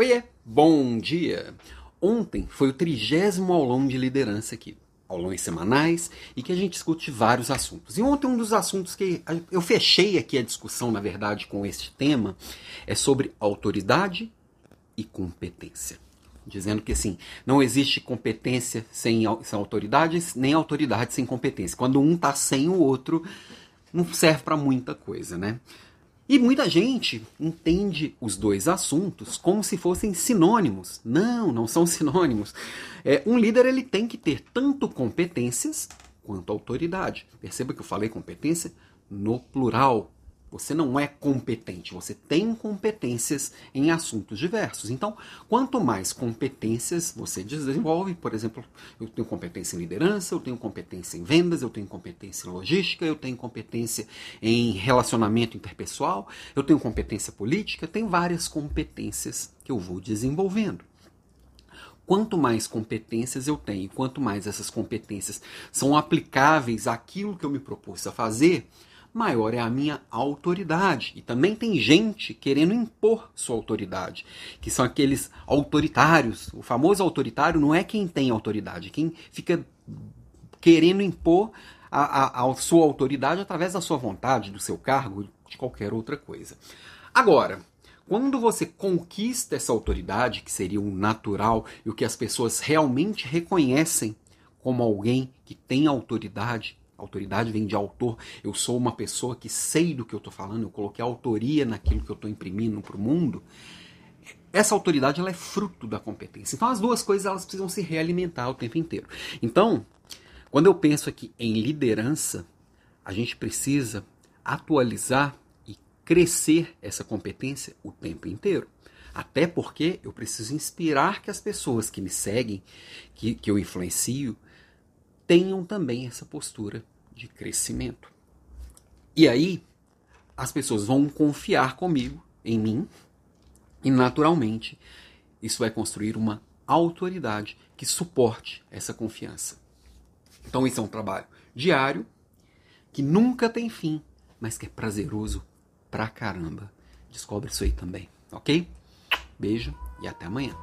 Oiê, bom dia! Ontem foi o trigésimo aulão de liderança aqui, aulões semanais, e que a gente discute vários assuntos. E ontem um dos assuntos que eu fechei aqui a discussão, na verdade, com este tema, é sobre autoridade e competência. Dizendo que assim, não existe competência sem, sem autoridade, nem autoridade sem competência. Quando um está sem o outro, não serve para muita coisa, né? E muita gente entende os dois assuntos como se fossem sinônimos. Não, não são sinônimos. É, um líder ele tem que ter tanto competências quanto autoridade. Perceba que eu falei competência no plural. Você não é competente, você tem competências em assuntos diversos. Então, quanto mais competências você desenvolve, por exemplo, eu tenho competência em liderança, eu tenho competência em vendas, eu tenho competência em logística, eu tenho competência em relacionamento interpessoal, eu tenho competência política, tem várias competências que eu vou desenvolvendo. Quanto mais competências eu tenho, quanto mais essas competências são aplicáveis àquilo que eu me propus a fazer, maior é a minha autoridade. E também tem gente querendo impor sua autoridade, que são aqueles autoritários. O famoso autoritário não é quem tem autoridade, é quem fica querendo impor a, a, a sua autoridade através da sua vontade, do seu cargo, de qualquer outra coisa. Agora, quando você conquista essa autoridade, que seria o natural e o que as pessoas realmente reconhecem como alguém que tem autoridade, Autoridade vem de autor. Eu sou uma pessoa que sei do que eu estou falando, eu coloquei autoria naquilo que eu estou imprimindo para o mundo. Essa autoridade ela é fruto da competência. Então as duas coisas elas precisam se realimentar o tempo inteiro. Então, quando eu penso aqui em liderança, a gente precisa atualizar e crescer essa competência o tempo inteiro. Até porque eu preciso inspirar que as pessoas que me seguem, que, que eu influencio, tenham também essa postura de crescimento. E aí, as pessoas vão confiar comigo, em mim, e naturalmente, isso vai construir uma autoridade que suporte essa confiança. Então, isso é um trabalho diário, que nunca tem fim, mas que é prazeroso pra caramba. Descobre isso aí também, ok? Beijo e até amanhã.